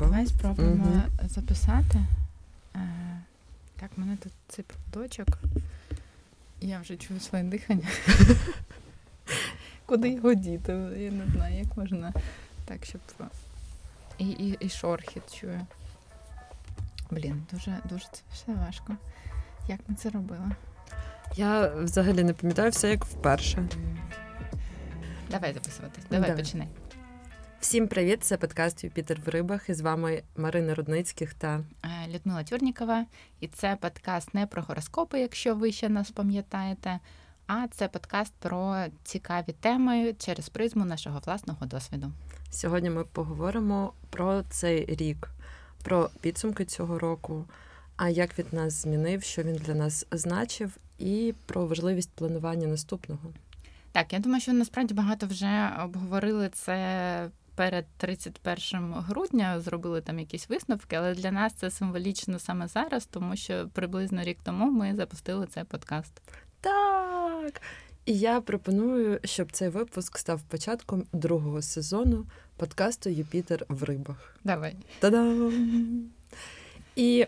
Типу. Давай спробуємо Мгм. записати. Е, Так, в мене тут цей проводочок. Я вже чую своє дихання. Куди його діти? Я не знаю, як можна так, щоб. І, і, і шорхіт чую. Блін, дуже, дуже це все важко. Як ми це робили? Я взагалі не пам'ятаю все як вперше. Давай записуватись. Давай, Давай. починай. Всім привіт! Це подкаст Юпітер в рибах. І з вами Марина Рудницьких та Е, Людмила Тюрнікова, і це подкаст не про гороскопи, якщо ви ще нас пам'ятаєте, а це подкаст про цікаві теми через призму нашого власного досвіду. сьогодні ми поговоримо про цей рік, про підсумки цього року, а як він нас змінив, що він для нас значив, і про важливість планування наступного. Так, я думаю, що насправді багато вже обговорили це перед 31 грудня, зробили там якісь висновки, але для нас це символічно саме зараз, тому що приблизно рік тому ми запустили цей подкаст. Так. І я пропоную, щоб цей випуск став початком другого сезону подкасту Юпітер в рибах. Давай. Та-дам! І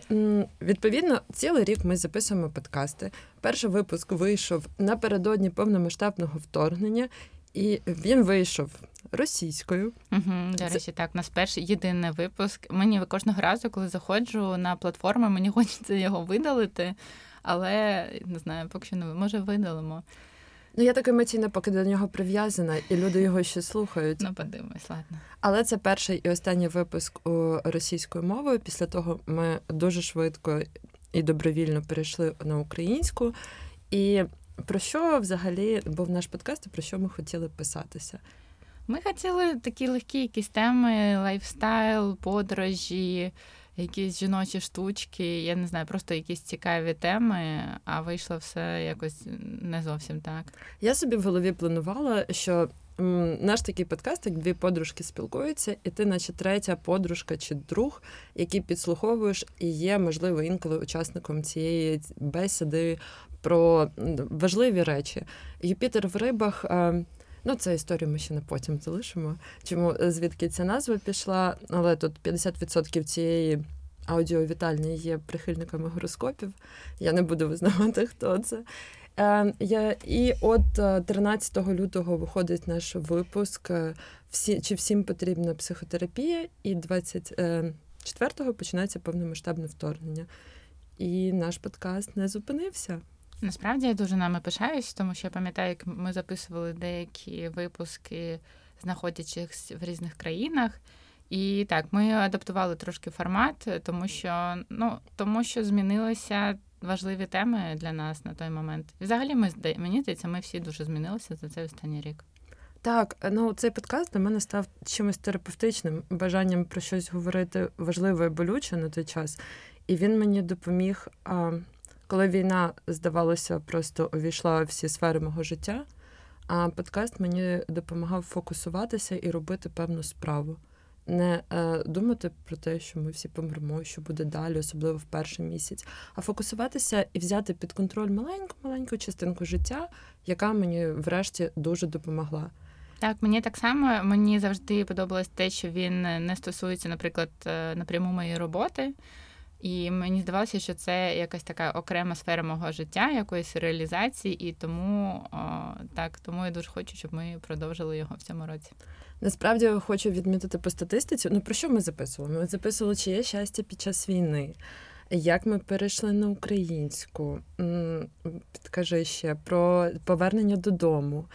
відповідно цілий рік ми записуємо подкасти. Перший випуск вийшов напередодні повномасштабного вторгнення, і він вийшов російською. Угу, до речі, так, у нас перший єдиний випуск. Мені кожного разу, коли заходжу на платформу, мені хочеться його видалити, але не знаю, поки що не ви- може видалимо. Ну я так емоційно поки до нього прив'язана, і люди його ще слухають. Ну, подивимось, ладно. Але це перший і останній випуск у російською мовою. Після того ми дуже швидко і добровільно перейшли на українську. І про що взагалі був наш подкаст, і про що ми хотіли писатися? Ми хотіли такі легкі якісь теми: лайфстайл, подорожі, якісь жіночі штучки. Я не знаю, просто якісь цікаві теми, а вийшло все якось не зовсім так. Я собі в голові планувала, що наш такий подкаст, як дві подружки спілкуються, і ти, наче третя подружка чи друг, який підслуховуєш і є, можливо, інколи учасником цієї бесіди про важливі речі. Юпітер в рибах. е, Ну, це історію ми ще на потім залишимо. Чому е, звідки ця назва пішла? Але тут 50% цієї аудіовітальні є прихильниками гороскопів. Я не буду визнавати, хто це. Е, я, і от е, 13 лютого виходить наш випуск. е, Всі, чи всім потрібна психотерапія, і 24-го починається повномасштабне вторгнення. І наш подкаст не зупинився. Насправді я дуже нами пишаюсь, тому що я пам'ятаю, як ми записували деякі випуски, знаходячись в різних країнах. І так, ми адаптували трошки формат, тому що ну тому що змінилися важливі теми для нас на той момент. І взагалі, ми мені здається, ми всі дуже змінилися за цей останній рік. Так, ну цей подкаст для мене став чимось терапевтичним, бажанням про щось говорити важливе і болюче на той час. І він мені допоміг, а, коли війна, здавалося, просто увійшла у всі сфери мого життя. А подкаст мені допомагав фокусуватися і робити певну справу. Не е, думати про те, що ми всі помремо, що буде далі, особливо в перший місяць, а фокусуватися і взяти під контроль маленьку маленьку частинку життя, яка мені врешті дуже допомогла. Так, мені так само мені завжди подобалось те, що він не стосується, наприклад, е, напряму моєї роботи. І мені здавалося, що це якась така окрема сфера мого життя, якоїсь реалізації, і тому о, так, тому я дуже хочу, щоб ми продовжили його в цьому році. Насправді я хочу відмітити по статистиці. Ну про що ми записували? Ми записували, чи є щастя під час війни, як ми перейшли на українську. Підкажи ще про повернення додому.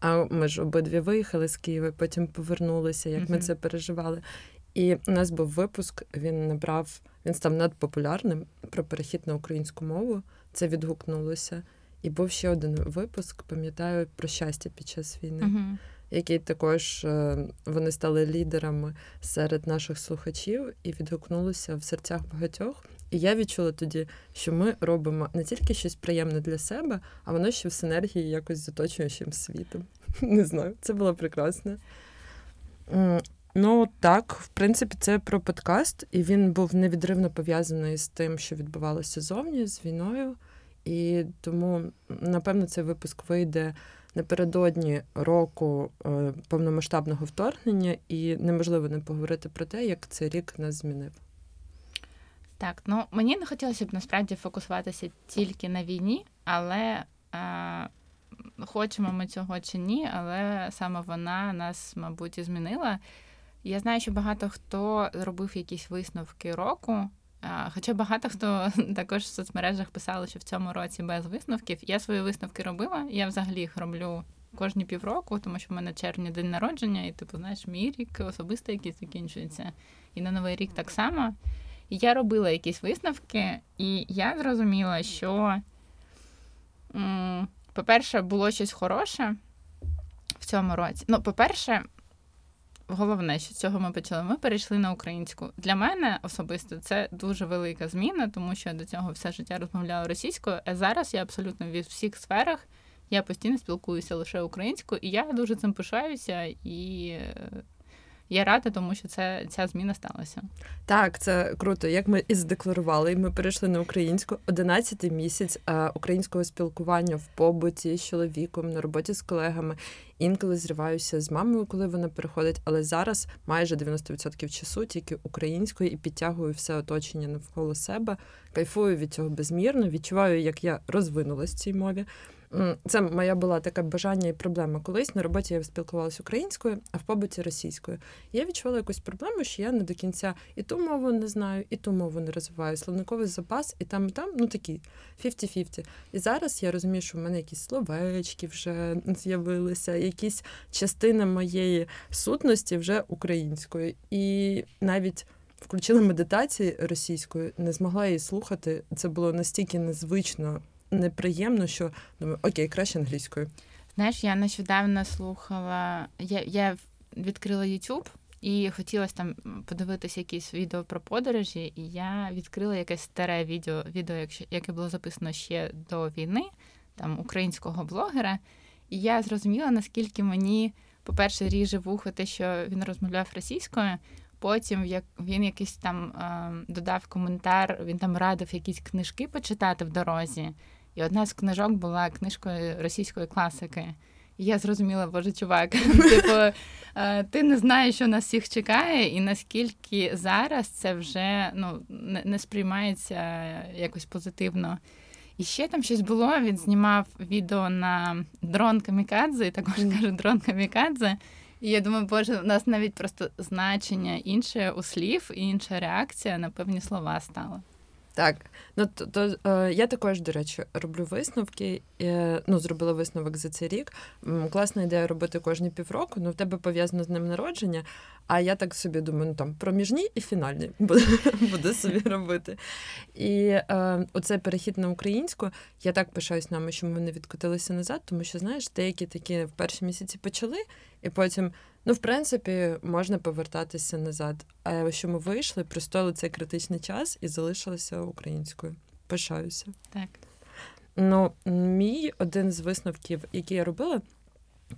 А ми ж обидві виїхали з Києва, потім повернулися, як ми це переживали. І у нас був випуск, він набрав, він став надпопулярним про перехід на українську мову. Це відгукнулося. І був ще один випуск, пам'ятаю, про щастя під час війни Угу. які також е, вони стали лідерами серед наших слухачів і відгукнулися в серцях багатьох. І я відчула тоді, що ми робимо не тільки щось приємне для себе, а воно ще в синергії якось з оточуючим світом. Не знаю, це було прекрасно. Ну так, в принципі, це про подкаст, і він був невідривно пов'язаний з тим, що відбувалося зовні, з війною. І тому, напевно, цей випуск вийде напередодні року е, повномасштабного вторгнення, і неможливо не поговорити про те, як цей рік нас змінив. Так, ну мені не хотілося б насправді фокусуватися тільки на війні, але е, хочемо ми цього чи ні, але саме вона нас, мабуть, і змінила. Я знаю, що багато хто робив якісь висновки року. Хоча багато хто також в соцмережах писали, що в цьому році без висновків. Я свої висновки робила. Я взагалі їх роблю кожні півроку, тому що в мене червні день народження, і типу, знаєш, мій рік особисто якийсь закінчується. І на новий рік так само. І я робила якісь висновки, і я зрозуміла, що, по-перше, було щось хороше в цьому році. Ну, по-перше, головне, що з цього ми почали. Ми перейшли на українську. Для мене особисто це дуже велика зміна, тому що до цього все життя розмовляла російською. А зараз я абсолютно в всіх сферах я постійно спілкуюся лише українською, і я дуже цим пишаюся і я рада, тому що це ця зміна сталася. Так, це круто. Як ми і здекларували, ми перейшли на українську 11 місяць українського спілкування в побуті з чоловіком на роботі з колегами. Інколи зриваюся з мамою, коли вона переходить, але зараз майже 90% часу тільки українською і підтягую все оточення навколо себе. Кайфую від цього безмірно. Відчуваю, як я розвинулась в цій мові. Це моя була така бажання і проблема. Колись на роботі я спілкувалася українською, а в побуті російською. я відчувала якусь проблему, що я не до кінця і ту мову не знаю, і ту мову не розвиваю. Словниковий запас, і там, і там, ну такі 50-50. І зараз я розумію, що в мене якісь словечки вже з'явилися, якісь частини моєї сутності вже українською. І навіть. Включила медитації російською, не змогла її слухати. Це було настільки незвично неприємно, що думаю, окей, краще англійською. Знаєш, я нещодавно слухала, я я відкрила YouTube і хотілося там подивитися якісь відео про подорожі, і я відкрила якесь старе відео, відео, яке було записано ще до війни, там українського блогера. І я зрозуміла, наскільки мені, по-перше, ріже вухо те, що він розмовляв російською. Потім як він якийсь там е, додав коментар, він там радив якісь книжки почитати в дорозі. І одна з книжок була книжкою російської класики. І я зрозуміла, боже, чувак, типу, е, ти не знаєш, що нас всіх чекає, і наскільки зараз це вже ну, не сприймається якось позитивно. І ще там щось було. Він знімав відео на дрон Камікадзе, і також каже дрон Камікадзе. І я думаю, боже, у нас навіть просто значення інше у слів і інша реакція на певні слова стала. Так, ну то, то е, я також, до речі, роблю висновки. Е, ну, зробила висновок за цей рік. Класна ідея робити кожні півроку, ну в тебе пов'язано з ним народження. А я так собі думаю, ну там проміжні і фінальні буду, буду собі робити. І е, оцей перехід на українську, я так пишаюсь нами, що ми не відкотилися назад, тому що знаєш, деякі такі в перші місяці почали, і потім. Ну, в принципі, можна повертатися назад. А що ми вийшли, простояли цей критичний час і залишилися українською. Пишаюся. Так. Ну, мій один з висновків, які я робила,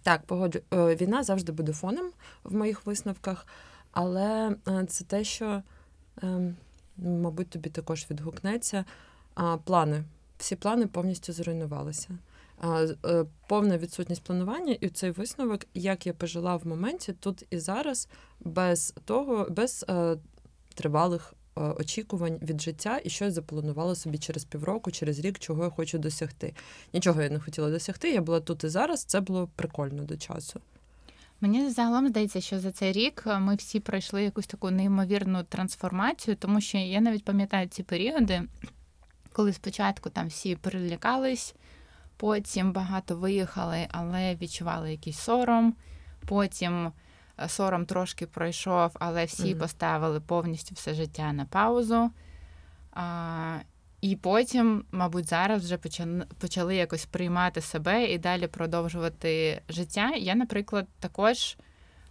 так, погоджу, е, війна завжди буде фоном в моїх висновках, але е, це те, що, ем, мабуть, тобі також відгукнеться. Плани. Всі плани повністю зруйнувалися. Е, повна відсутність планування і цей висновок, як я пожила в моменті тут і зараз, без того, без тривалих очікувань від життя і щось запланувала собі через півроку, через рік, чого я хочу досягти. Нічого я не хотіла досягти. Я була тут і зараз. Це було прикольно до часу. Мені загалом здається, що за цей рік ми всі пройшли якусь таку неймовірну трансформацію, тому що я навіть пам'ятаю ці періоди, коли спочатку там всі перелякались. Потім багато виїхали, але відчували якийсь сором. Потім е, сором трошки пройшов, але всі mm-hmm. поставили повністю все життя на паузу. А, І потім, мабуть, зараз вже почали, почали якось приймати себе і далі продовжувати життя. Я, наприклад, також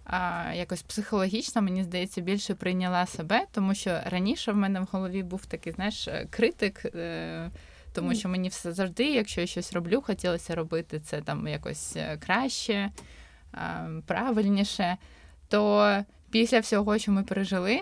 а, якось психологічно, мені здається, більше прийняла себе, тому що раніше в мене в голові був такий, знаєш, критик. Е, тому що мені все завжди, якщо я щось роблю, хотілося робити це там якось е, краще, правильніше. То після всього, що ми пережили,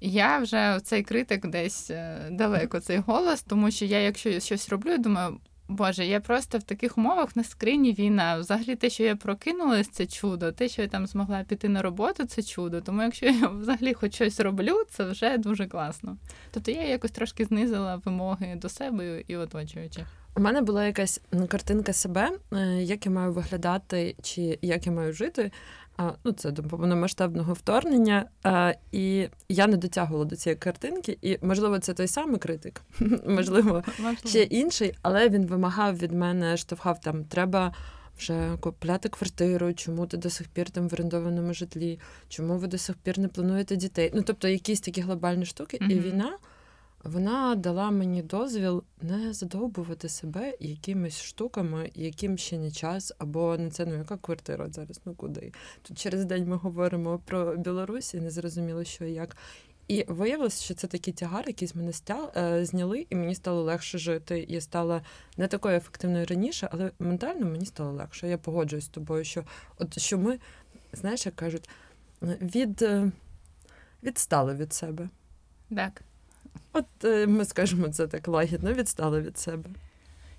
я вже цей критик десь е, далеко цей голос, тому що я, якщо щось роблю, я думаю, Боже, я просто в таких умовах на скрині війна. Взагалі, те, що я прокинулась, це чудо. Те, що я там змогла піти на роботу, це чудо. Тому якщо я взагалі хоч щось роблю, це вже дуже класно. Тобто я якось трошки знизила вимоги до себе і оточуючих. У мене була якась картинка себе, е, як я маю виглядати, чи як я маю жити. А, ну, Це до повномасштабного вторгнення. І я не дотягувала до цієї картинки, і, можливо, це той самий критик, можливо, ще інший, але він вимагав від мене, штовхав там, треба. Вже купляти квартиру, чому ти до сих пір там в орендованому житлі, чому ви до сих пір не плануєте дітей? Ну тобто якісь такі глобальні штуки, mm-hmm. і війна вона дала мені дозвіл не задовбувати себе якимись штуками, яким ще не час, або не це ну яка квартира зараз, ну куди. Тут через день ми говоримо про Білорусь і не зрозуміло, що і як. І виявилося, що це такий тягар, який з мене е, зняли, і мені стало легше жити. Я стала не такою ефективною раніше, але ментально мені стало легше. Я погоджуюсь з тобою, що от що ми, знаєш, як кажуть, від, е, відстали від себе. Так. От е, ми скажемо це так лагідно, відстали від себе.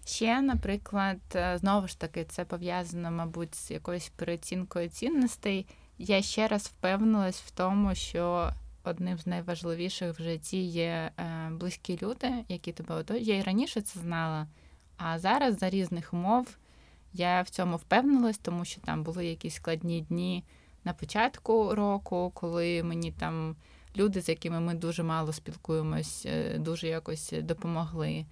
Ще, наприклад, е, знову ж таки, це пов'язано, мабуть, з якоюсь переоцінкою цінностей. Я ще раз впевнилась в тому, що одним з найважливіших в житті є е, близькі люди, які тебе оточують. Я і раніше це знала, а зараз за різних умов я в цьому впевнилась, тому що там були якісь складні дні на початку року, коли мені там люди, з якими ми дуже мало спілкуємось, е, дуже якось допомогли.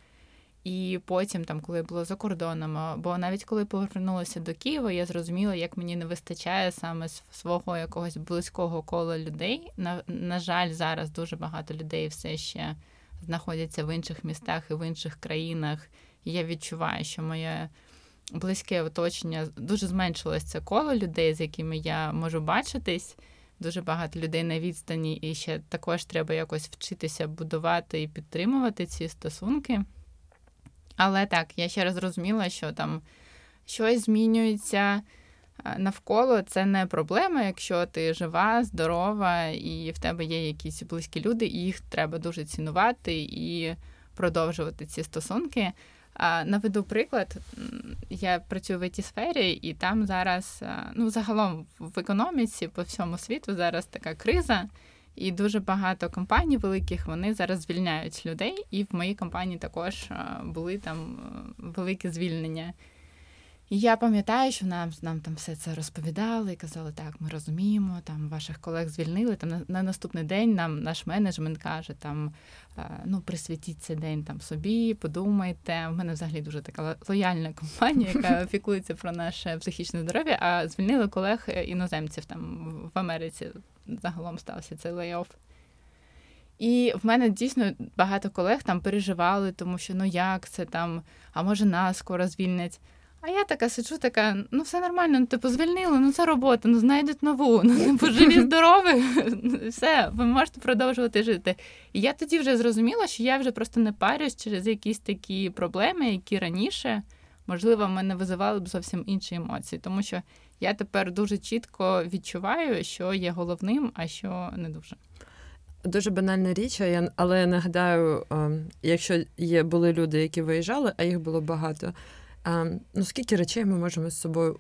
І потім, там, коли я була за кордоном, бо навіть коли повернулася до Києва, я зрозуміла, як мені не вистачає саме свого якогось близького кола людей. На, на жаль, зараз дуже багато людей все ще знаходяться в інших містах і в інших країнах. І я відчуваю, що моє близьке оточення дуже зменшилось це коло людей, з якими я можу бачитись дуже багато людей на відстані, і ще також треба якось вчитися будувати і підтримувати ці стосунки. Але так, я ще раз зрозуміла, що там щось змінюється навколо, це не проблема, якщо ти жива, здорова, і в тебе є якісь близькі люди, і їх треба дуже цінувати і продовжувати ці стосунки. Наведу приклад, я працюю в it сфері, і там зараз, ну загалом в економіці по всьому світу зараз така криза, і дуже багато компаній великих вони зараз звільняють людей. І в моїй компанії також були там великі звільнення. І я пам'ятаю, що нам нам там все це розповідали і казали, так, ми розуміємо, там ваших колег звільнили. Там на, на наступний день нам наш менеджмент каже, там ну присвятіть цей день там собі, подумайте. У мене взагалі дуже така лояльна компанія, яка опікується про наше психічне здоров'я. А звільнили колег е, іноземців там в Америці. Загалом стався цей лейоф. І в мене дійсно багато колег там переживали, тому що ну як це там, а може нас скоро звільнять. А я така сиджу, така, ну все нормально, ну типу звільнили, ну це робота, ну знайдуть нову, ну типу живі, здорові, все, ви можете продовжувати жити. І я тоді вже зрозуміла, що я вже просто не парюсь через якісь такі проблеми, які раніше, можливо, в мене визивали б зовсім інші емоції, тому що я тепер дуже чітко відчуваю, що є головним, а що не дуже. Дуже банальна річ, але я нагадаю, ем, якщо є були люди, які виїжджали, а їх було багато. Ну, скільки речей ми можемо з собою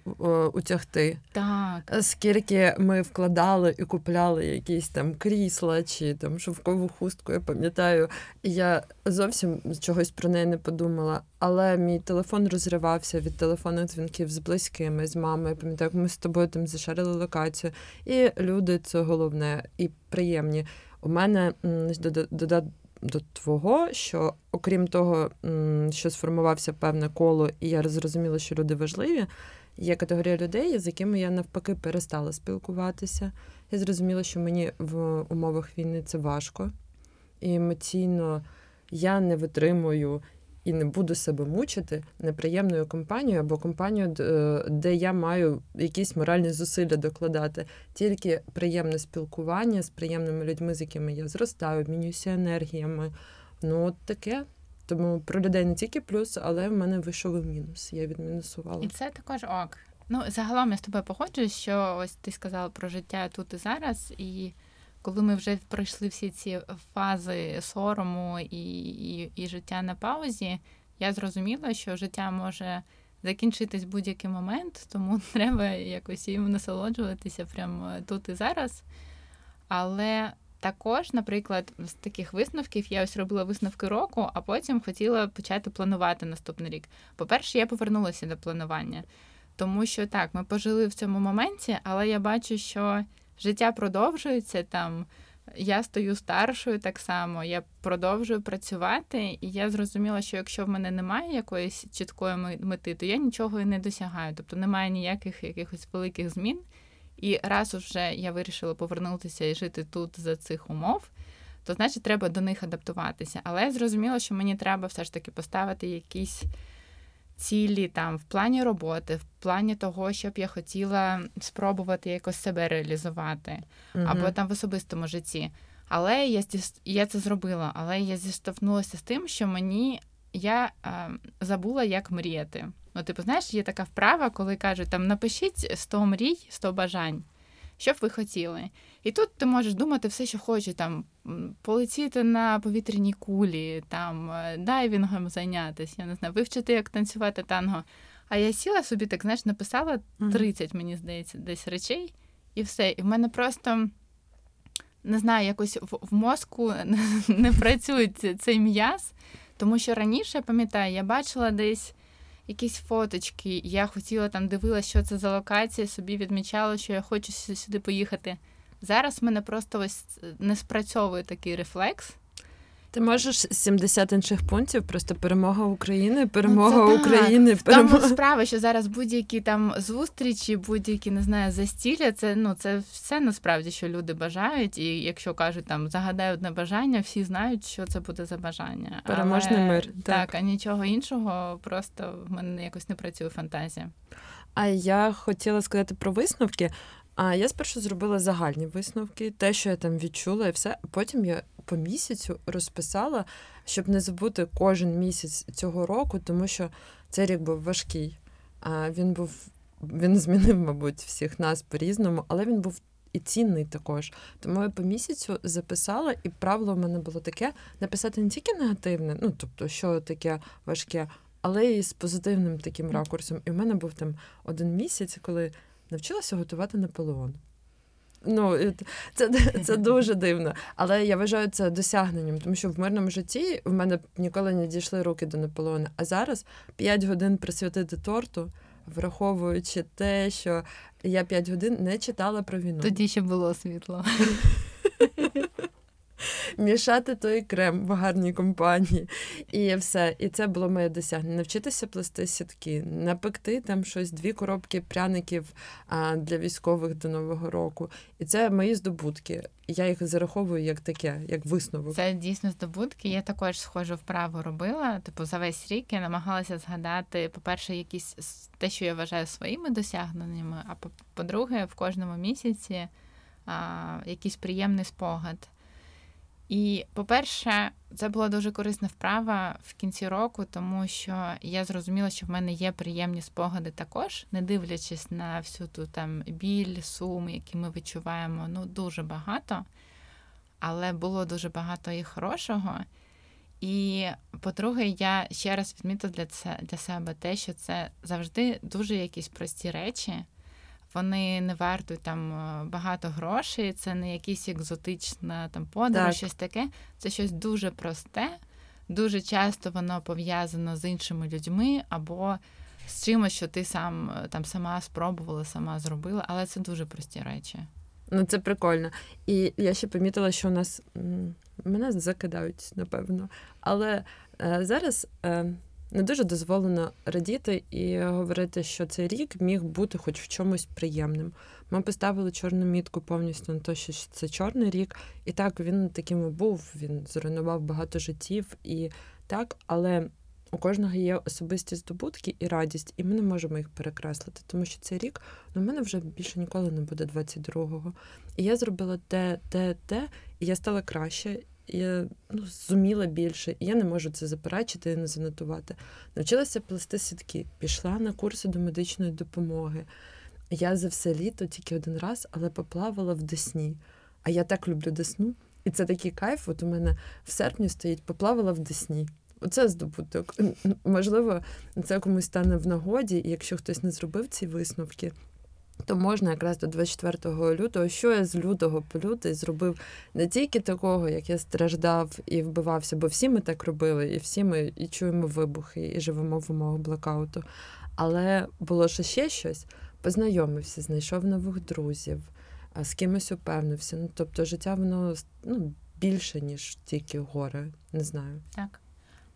утягти? Так. Скільки ми вкладали і купляли якісь там крісла чи там шовкову хустку, я пам'ятаю. Я зовсім чогось про неї не подумала. Але мій телефон розривався від телефонних дзвінків з близькими, з мамою. Я пам'ятаю, як ми з тобою там зашарили локацію. І люди це головне і приємні. У мене до твого, що окрім того, що сформувався певне коло, і я зрозуміла, що люди важливі. Є категорія людей, з якими я навпаки перестала спілкуватися. Я зрозуміла, що мені в умовах війни це важко. І емоційно я не витримую і не буду себе мучити неприємною компанією або компанією, е, де я маю якісь моральні зусилля докладати. Тільки приємне спілкування з приємними людьми, з якими я зростаю, обмінююся енергіями. Ну, от таке. Тому про людей не тільки плюс, але в мене вийшов і мінус. Я відмінусувала. І це також ок. Ну, загалом я з тобою погоджуюсь, що ось ти сказала про життя тут і зараз, і коли ми вже пройшли всі ці фази сорому і, і, і життя на паузі, я зрозуміла, що життя може закінчитись будь-який момент, тому треба якось їм насолоджуватися прямо тут і зараз. Але також, наприклад, з таких висновків я ось робила висновки року, а потім хотіла почати планувати наступний рік. По-перше, я повернулася до планування, тому що так, ми пожили в цьому моменті, але я бачу, що життя продовжується там. Я стою старшою так само, я продовжую працювати, і я зрозуміла, що якщо в мене немає якоїсь чіткої мети, то я нічого і не досягаю. Тобто немає ніяких якихось великих змін. І раз уже я вирішила повернутися і жити тут за цих умов, то значить треба до них адаптуватися. Але я зрозуміла, що мені треба все ж таки поставити якісь цілі там в плані роботи, в плані того, щоб я хотіла спробувати якось себе реалізувати, угу. або там в особистому житті. Але я я це зробила, але я зіштовхнулася з тим, що мені я а, забула, як мріяти. Ну, типу, знаєш, є така вправа, коли кажуть, там напишіть 100 мрій, 100 бажань, що б ви хотіли. І тут ти можеш думати все, що хочеш, там полетіти на повітряній кулі, там е, дайвінгом зайнятися, я не знаю, вивчити, як танцювати танго. А я сіла собі, так знаєш, написала 30, мені здається, десь речей, і все. І в мене просто. Не знаю, якось в, в мозку не працює цей м'яз, тому що раніше, пам'ятаю, я бачила десь якісь фоточки. Я хотіла там дивилася, що це за локація, собі відмічала, що я хочу сюди поїхати. Зараз в мене просто ось не спрацьовує такий рефлекс. Ти можеш 70 інших пунктів, просто перемога України, перемога ну, України. Так. Перемога... Тому справа, що зараз будь-які там зустрічі, будь-які не знаю, застілля, це ну це все насправді, що люди бажають. І якщо кажуть там загадай одне бажання, всі знають, що це буде за бажання. Переможний Але, мир. Так. так, а нічого іншого, просто в мене якось не працює фантазія. А я хотіла сказати про висновки. А я спершу зробила загальні висновки, те, що я там відчула, і все. Потім я по місяцю розписала, щоб не забути кожен місяць цього року, тому що цей рік був важкий. А Він був він змінив, мабуть, всіх нас по-різному, але він був і цінний також. Тому я по місяцю записала, і правило в мене було таке: написати не тільки негативне, ну тобто, що таке важке, але і з позитивним таким ракурсом. І в мене був там один місяць, коли навчилася готувати Наполеон. Ну, це це дуже дивно. Але я вважаю це досягненням, тому що в мирному житті в мене ніколи не дійшли руки до Наполеона. А зараз 5 годин присвятити торту, враховуючи те, що я 5 годин не читала про війну. Тоді ще було світло. мішати той крем в гарній компанії. І все. І це було моє досягнення. Навчитися плести сітки, напекти там щось, дві коробки пряників а, для військових до Нового року. І це мої здобутки. Я їх зараховую як таке, як висновок. Це дійсно здобутки. Я також схожу вправу робила. Типу, за весь рік я намагалася згадати, по-перше, якісь те, що я вважаю своїми досягненнями. А по-друге, в кожному місяці а, якийсь приємний спогад. І, по-перше, це була дуже корисна вправа в кінці року, тому що я зрозуміла, що в мене є приємні спогади також, не дивлячись на всю ту там біль, сум, які ми відчуваємо, ну дуже багато, але було дуже багато і хорошого. І по-друге, я ще раз відмітила для це для себе те, що це завжди дуже якісь прості речі вони не вартують там е, багато грошей, це не якісь екзотична там подорож, так. щось таке. Це щось дуже просте, дуже часто воно пов'язано з іншими людьми або з чимось, що ти сам е, там сама спробувала, сама зробила, але це дуже прості речі. Ну, це прикольно. І я ще помітила, що у нас мене закидають, напевно. Але е, зараз е, не дуже дозволено радіти і говорити, що цей рік міг бути хоч в чомусь приємним. Ми поставили чорну мітку повністю на те, що це чорний рік, і так він таким і був. Він зруйнував багато життів і так, але у кожного є особисті здобутки і радість, і ми не можемо їх перекреслити, тому що цей рік ну, в мене вже більше ніколи не буде 22-го. І я зробила те, те, те, і я стала краще я ну, зуміла більше, і я не можу це заперечити і не занотувати. Навчилася плести сітки, пішла на курси до медичної допомоги. Я за все літо тільки один раз, але поплавала в Десні. А я так люблю Десну. І це такий кайф. От у мене в серпні стоїть, поплавала в Десні. Оце здобуток. Можливо, це комусь стане в нагоді, і якщо хтось не зробив ці висновки, то можна якраз до 24 лютого, що я з лютого по лютий зробив не тільки такого, як я страждав і вбивався, бо всі ми так робили, і всі ми і чуємо вибухи, і живемо в умовах блокауту. Але було ще ще щось, познайомився, знайшов нових друзів, з кимось упевнився. Ну, Тобто життя воно ну, більше, ніж тільки гори. Не знаю. Так.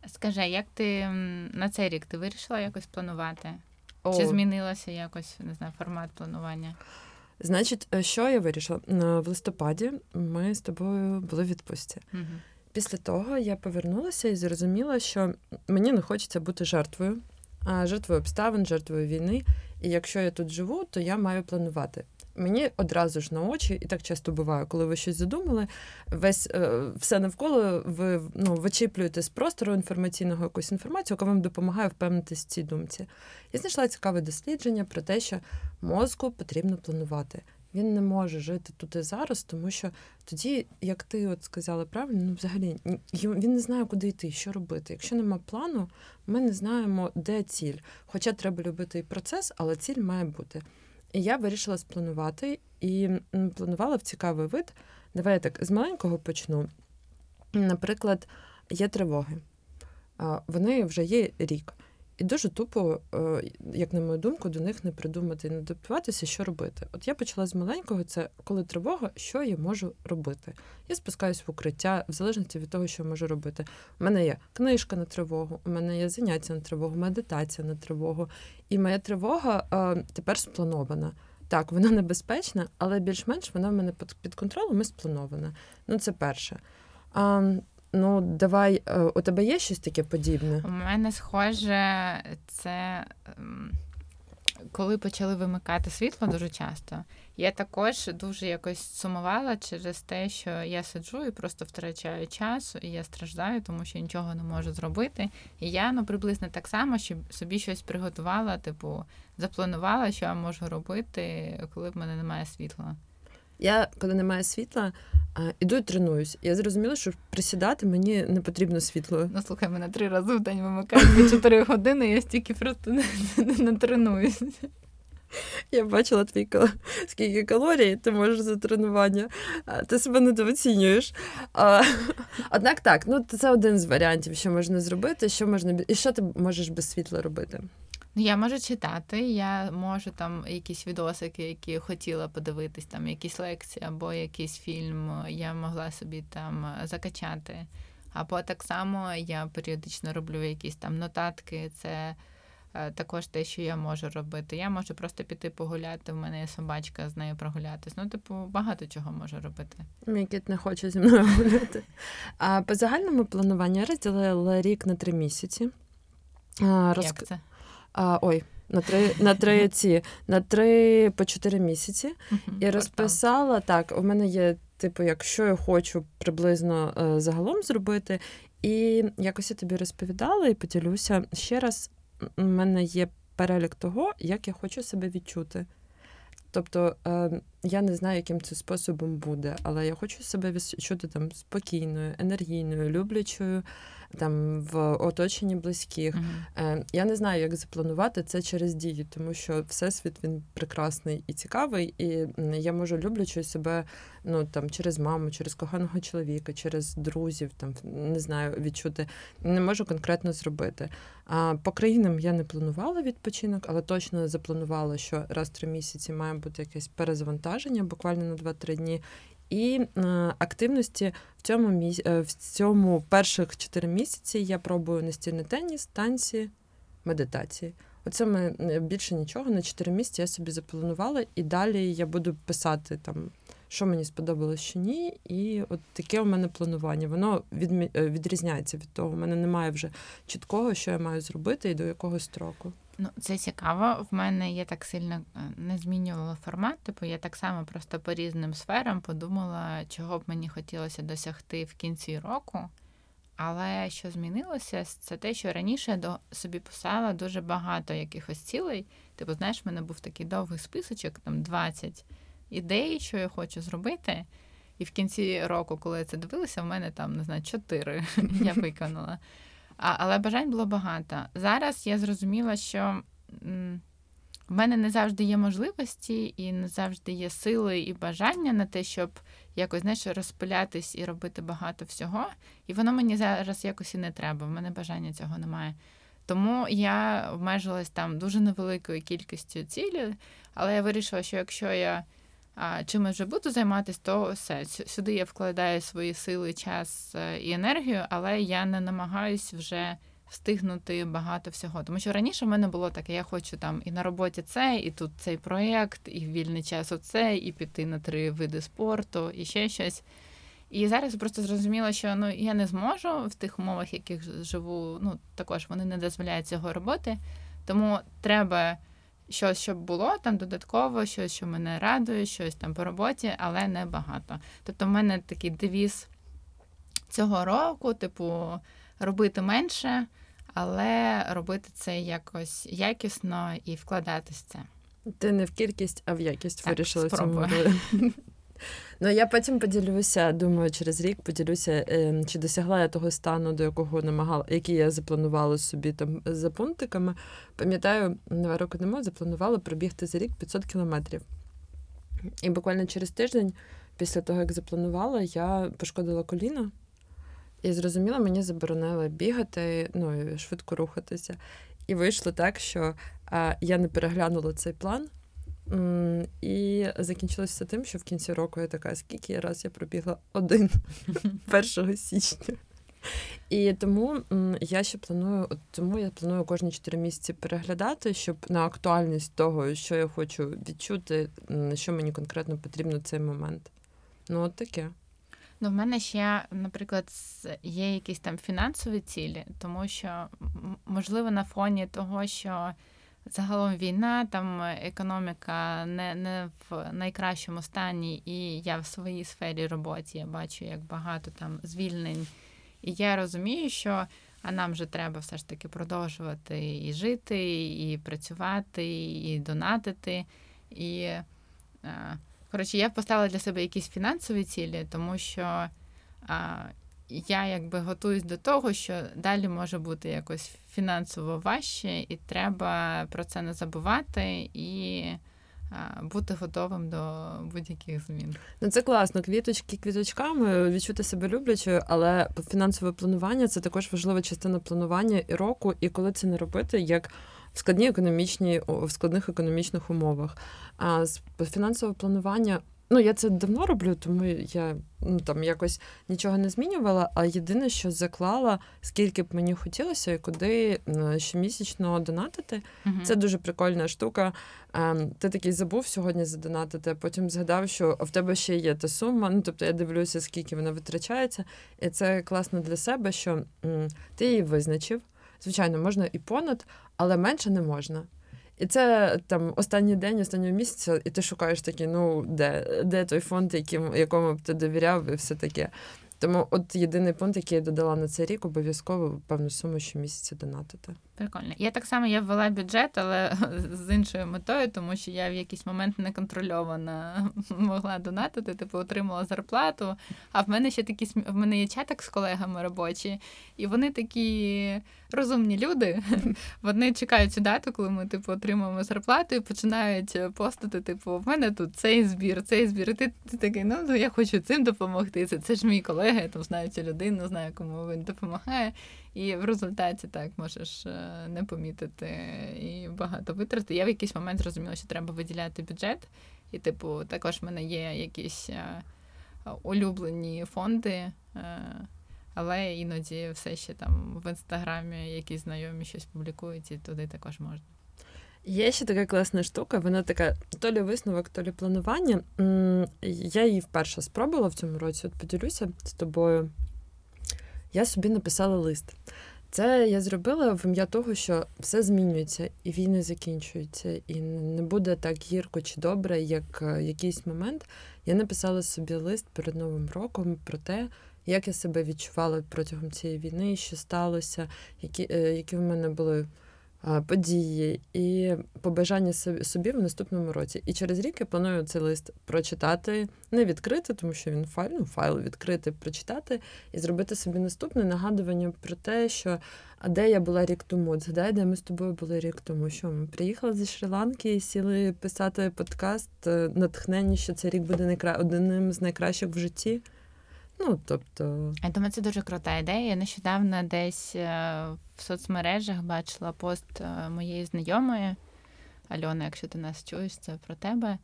Скажи, як ти на цей рік ти вирішила якось планувати? О. Чи змінилося якось не знаю, формат планування? Значить, е, що я вирішила? В листопаді ми з тобою були в відпустці. Угу. Після того я повернулася і зрозуміла, що мені не хочеться бути жертвою, жертвою обставин, жертвою війни. І якщо я тут живу, то я маю планувати мені одразу ж на очі, і так часто буває, коли ви щось задумали, весь е, все навколо ви ну, вичіплюєте з простору інформаційного якусь інформацію, яка вам допомагає впевнитися в цій думці. Я знайшла цікаве дослідження про те, що мозку потрібно планувати. Він не може жити тут і зараз, тому що тоді, як ти от сказала правильно, ну взагалі він не знає, куди йти, що робити. Якщо нема плану, ми не знаємо, де ціль. Хоча треба любити і процес, але ціль має бути. І я вирішила спланувати і планувала в цікавий вид. Давай я так з маленького почну. Наприклад, є тривоги. Вони вже є рік. І дуже тупо, е, як на мою думку, до них не придумати і не допиватися, що робити. От я почала з маленького, це коли тривога, що я можу робити. Я спускаюсь в укриття, в залежності від того, що я можу робити. У мене є книжка на тривогу, у мене є заняття на тривогу, медитація на тривогу. І моя тривога е, тепер спланована. Так, вона небезпечна, але більш-менш вона в мене під контролем і спланована. Ну, це перше. А, Ну, давай, е, у тебе є щось таке подібне? У мене схоже, це ем, коли почали вимикати світло дуже часто. Я також дуже якось сумувала через те, що я сиджу і просто втрачаю час, і я страждаю, тому що нічого не можу зробити. І я ну приблизно так само, щоб собі щось приготувала, типу, запланувала, що я можу робити, коли в мене немає світла. Я, коли немає світла, іду і тренуюсь. Я зрозуміла, що присідати мені не потрібно світло. Ну, слухай, мене три рази в день вимикають по чотири години, я стільки просто не, не, не тренуюсь. Я бачила твій скільки калорій ти можеш за тренування, ти себе недооцінюєш. Однак так, ну це один з варіантів, що можна зробити, що можна і що ти можеш без світла робити. Ну, я можу читати, я можу там якісь відосики, які хотіла подивитись, там якісь лекції або якийсь фільм, я могла собі там закачати. Або так само я періодично роблю якісь там нотатки. Це е, також те, що я можу робити. Я можу просто піти погуляти. В мене є собачка з нею прогулятись. Ну, типу, багато чого можу робити. Мій кіт не хоче зі мною гуляти. А по загальному плануванню я розділила рік на три місяці. Розк... Як це? А, ой, на три на три ці на три по чотири місяці і розписала так. У мене є, типу, якщо я хочу приблизно е, загалом зробити, і якось я тобі розповідала і поділюся ще раз. У мене є перелік того, як я хочу себе відчути. Тобто е, я не знаю, яким це способом буде, але я хочу себе відчути там спокійною, енергійною, люблячою там в оточенні близьких. Uh-huh. Я не знаю, як запланувати це через дію, тому що всесвіт він прекрасний і цікавий, і я можу люблячи себе ну там через маму, через коханого чоловіка, через друзів, там не знаю, відчути. Не можу конкретно зробити. А по країнам я не планувала відпочинок, але точно запланувала, що раз в три місяці має бути якесь перезавантаження, буквально на 2-3 дні і е, активності в цьому міс... Е, в цьому перших 4 місяці я пробую настільний теніс, танці, медитації. Оце ми е, більше нічого на 4 місяці я собі запланувала, і далі я буду писати там, що мені сподобалось, що ні. І от таке у мене планування. Воно відмі... відрізняється від того. У мене немає вже чіткого, що я маю зробити і до якого строку. Ну, це цікаво. В мене я так сильно е, не змінювала формат. Типу, я так само просто по різним сферам подумала, чого б мені хотілося досягти в кінці року. Але що змінилося, це те, що раніше до собі писала дуже багато якихось цілей. Типу, знаєш, в мене був такий довгий списочок, там 20 ідей, що я хочу зробити. І в кінці року, коли я це дивилася, в мене там не знаю, 4 я виконала. А, Але бажань було багато. Зараз я зрозуміла, що в мене не завжди є можливості і не завжди є сили і бажання на те, щоб якось знаєш, розпилятись і робити багато всього. І воно мені зараз якось і не треба. В мене бажання цього немає. Тому я обмежилась там дуже невеликою кількістю цілі, але я вирішила, що якщо я а, чимось вже буду займатися, то все. Сюди я вкладаю свої сили, час е, і енергію, але я не намагаюсь вже встигнути багато всього. Тому що раніше в мене було таке: я хочу там і на роботі це, і тут цей проєкт, і вільний час оце, і піти на три види спорту, і ще щось. І зараз просто зрозуміла, що ну я не зможу в тих умовах, в яких живу. Ну також вони не дозволяють цього робити. Тому треба щось, щоб було там додатково, щось, що мене радує, щось там по роботі, але не багато. Тобто, в мене такий девіз цього року, типу, робити менше, але робити це якось якісно і вкладатись в це. Ти не в кількість, а в якість вирішила цьому. Ну, я потім поділюся, думаю, через рік поділюся, ем, чи досягла я того стану, до якого намагала, який я запланувала собі там за пунктиками. Пам'ятаю, два роки тому запланувала пробігти за рік 500 кілометрів. І буквально через тиждень, після того, як запланувала, я пошкодила коліно. І зрозуміло, мені заборонили бігати, ну і швидко рухатися. І вийшло так, що а, я не переглянула цей план. І закінчилося все тим, що в кінці року я така, скільки раз я пробігла один 1 січня. І тому я ще планую, от тому я планую кожні 4 місяці переглядати, щоб на актуальність того, що я хочу відчути, що мені конкретно потрібно в цей момент. Ну, от таке. Ну, в мене ще, наприклад, є якісь там фінансові цілі, тому що, можливо, на фоні того, що загалом війна, там економіка не не в найкращому стані, і я в своїй сфері роботі я бачу, як багато там звільнень. І я розумію, що а нам же треба все ж таки продовжувати і жити, і працювати, і донатити. І Коротше, я поставила для себе якісь фінансові цілі, тому що я якби готуюсь до того, що далі може бути якось фінансово важче, і треба про це не забувати і бути готовим до будь-яких змін. Ну це класно. Квіточки квіточками відчути себе люблячою, але фінансове планування це також важлива частина планування і року, і коли це не робити, як в складні економічні в складних економічних умовах. А з фінансового планування. Ну, я це давно роблю, тому я ну там якось нічого не змінювала. А єдине, що заклала, скільки б мені хотілося і куди щомісячно донатити. uh Це дуже прикольна штука. Ем, ти такий забув сьогодні задонатити, а потім згадав, що в тебе ще є та сума. Ну тобто я дивлюся, скільки вона витрачається, і це класно для себе, що ти її визначив. Звичайно, можна і понад, але менше не можна. І це там останній день, останнього місяця, і ти шукаєш такий, ну де де той фонд, яким, якому б ти довіряв, і все таке. Тому от єдиний пункт, який я додала на цей рік, обов'язково певну суму щомісяця донатити. Прикольно. Я так само я ввела бюджет, але з іншою метою, тому що я в якийсь момент неконтрольовано могла донатити, типу отримала зарплату. А в мене ще такі в мене є чаток з колегами робочі, і вони такі розумні люди. Вони чекають цю дату, коли ми типу отримуємо зарплату і починають постати, типу, в мене тут цей збір, цей збір. І ти, ти такий, ну я хочу цим допомогти. Це це ж мій колега, я там знаю цю людину, знаю, кому він допомагає. І в результаті так можеш е, не помітити і багато витрати. Я в якийсь момент зрозуміла, що треба виділяти бюджет, і, типу, також в мене є якісь е, улюблені фонди, е, але іноді все ще там в інстаграмі якісь знайомі щось публікують, і туди також можна. Є ще така класна штука, вона така то лі висновок, то лі планування. Я її вперше спробувала в цьому році. От поділюся з тобою я собі написала лист. Це я зробила в ім'я того, що все змінюється, і війни закінчуються, і не буде так гірко чи добре, як е, якийсь момент. Я написала собі лист перед Новим роком про те, як я себе відчувала протягом цієї війни, що сталося, які е, які в мене були події і побажання собі в наступному році. І через рік я планую цей лист прочитати, не відкрити, тому що він файл, ну, файл відкрити, прочитати і зробити собі наступне нагадування про те, що а де я була рік тому. Згадай, де ми з тобою були рік тому. Що ми приїхали зі Шрі-Ланки і сіли писати подкаст, е, натхнені, що цей рік буде найкра... одним з найкращих в житті. Ну, тобто... Я думаю, це дуже крута ідея. Я нещодавно десь е, в соцмережах бачила пост е, моєї знайомої Альони, якщо ти нас чуєш, це про тебе.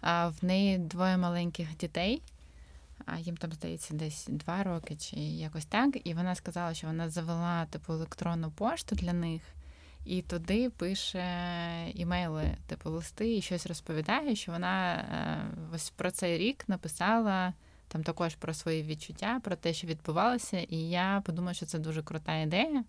А в неї двоє маленьких дітей, а їм там здається десь два роки чи якось так. І вона сказала, що вона завела типу електронну пошту для них. І туди пише імейли, типу листи, і щось розповідає, що вона е, ось про цей рік написала там також про свої відчуття, про те, що відбувалося, і я подумала, що це дуже крута ідея.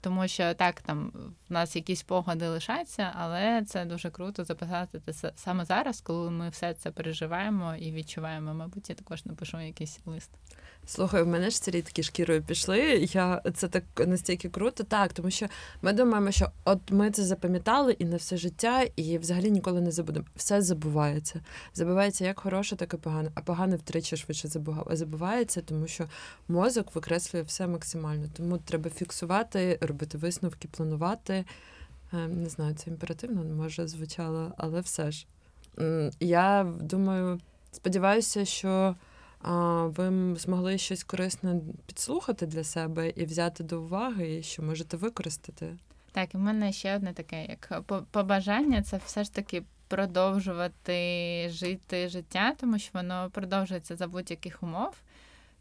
Тому що так, там в нас якісь погоди лишаться, але це дуже круто записати це саме зараз, коли ми все це переживаємо і відчуваємо. Мабуть, я також напишу якийсь лист. Слухай, в мене ж ці рідкі шкірою пішли. Я це так настільки круто, так тому що ми думаємо, що от ми це запам'ятали і на все життя, і взагалі ніколи не забудемо. Все забувається. Забувається як хороше, так і погане, а погане втричі швидше забувається, тому що мозок викреслює все максимально. Тому треба фіксувати, робити висновки, планувати. Ем, не знаю, це імперативно може звучало, але все ж. Я думаю, сподіваюся, що ви змогли щось корисне підслухати для себе і взяти до уваги, і що можете використати. Так, і в мене ще одне таке, як побажання, це все ж таки продовжувати жити життя, тому що воно продовжується за будь-яких умов.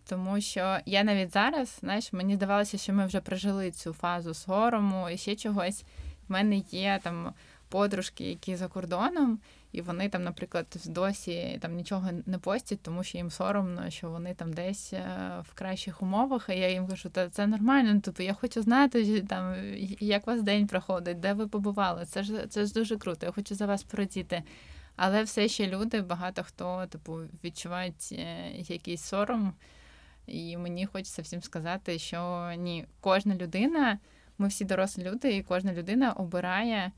Тому що я навіть зараз, знаєш, мені здавалося, що ми вже прожили цю фазу сорому і ще чогось. В мене є там подружки, які за кордоном, і вони там, наприклад, досі там нічого не постять, тому що їм соромно, що вони там десь е, в кращих умовах. А я їм кажу, та це нормально. Тобто я хочу знати, там як у вас день проходить, де ви побували. Це ж це ж дуже круто. Я хочу за вас порадіти. Але все ще люди, багато хто типу відчувають е, якийсь сором. І мені хочеться всім сказати, що ні, кожна людина, ми всі дорослі люди, і кожна людина обирає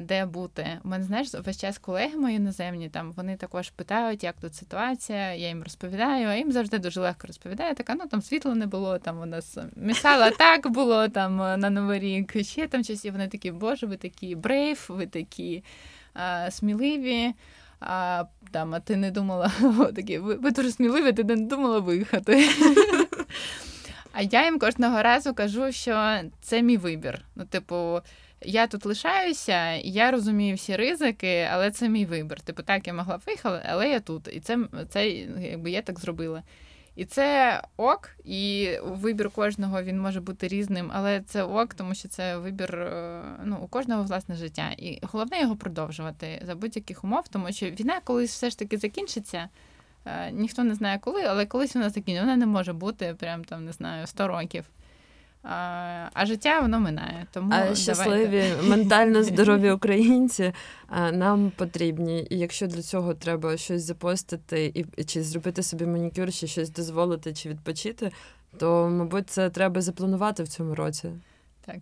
де бути. У мене знаєш, весь час колеги мої іноземні, там вони також питають, як тут ситуація. Я їм розповідаю, а їм завжди дуже легко розповідає. Така, ну там світла не було, там у нас місала так було там на Новий рік, ще там щось. І вони такі, боже, ви такі брейв, ви такі а, сміливі. А там, а ти не думала, такі, ви, ви дуже сміливі, ти не думала виїхати. А я їм кожного разу кажу, що це мій вибір. Ну, типу, я тут лишаюся, я розумію всі ризики, але це мій вибір. Типу, так, я могла б виїхати, але я тут. І це це якби я так зробила. І це ок, і вибір кожного він може бути різним, але це ок, тому що це вибір е, ну, у кожного власне життя. І головне його продовжувати за будь-яких умов, тому що війна колись все ж таки закінчиться. Е, ніхто не знає коли, але колись вона закінчиться. Вона не може бути прям там, не знаю, 100 років. А життя воно минає. Тому а щасливі, ментально здорові українці нам потрібні. І якщо для цього треба щось запостити, і чи зробити собі манікюр, чи щось дозволити, чи відпочити, то мабуть це треба запланувати в цьому році. Так.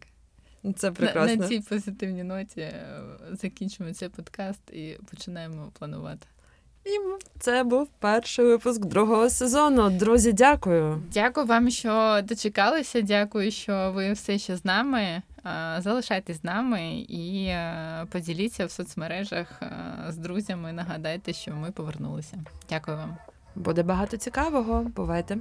Це прекрасно. На, на цій позитивній ноті е, закінчимо цей подкаст і починаємо планувати. І це був перший випуск другого сезону. Друзі, дякую. Дякую вам, що дочекалися. Дякую, що ви все ще з нами. Залишайтесь з нами і е, поділіться в соцмережах е, з друзями. Нагадайте, що ми повернулися. Дякую вам. Буде багато цікавого. Бувайте.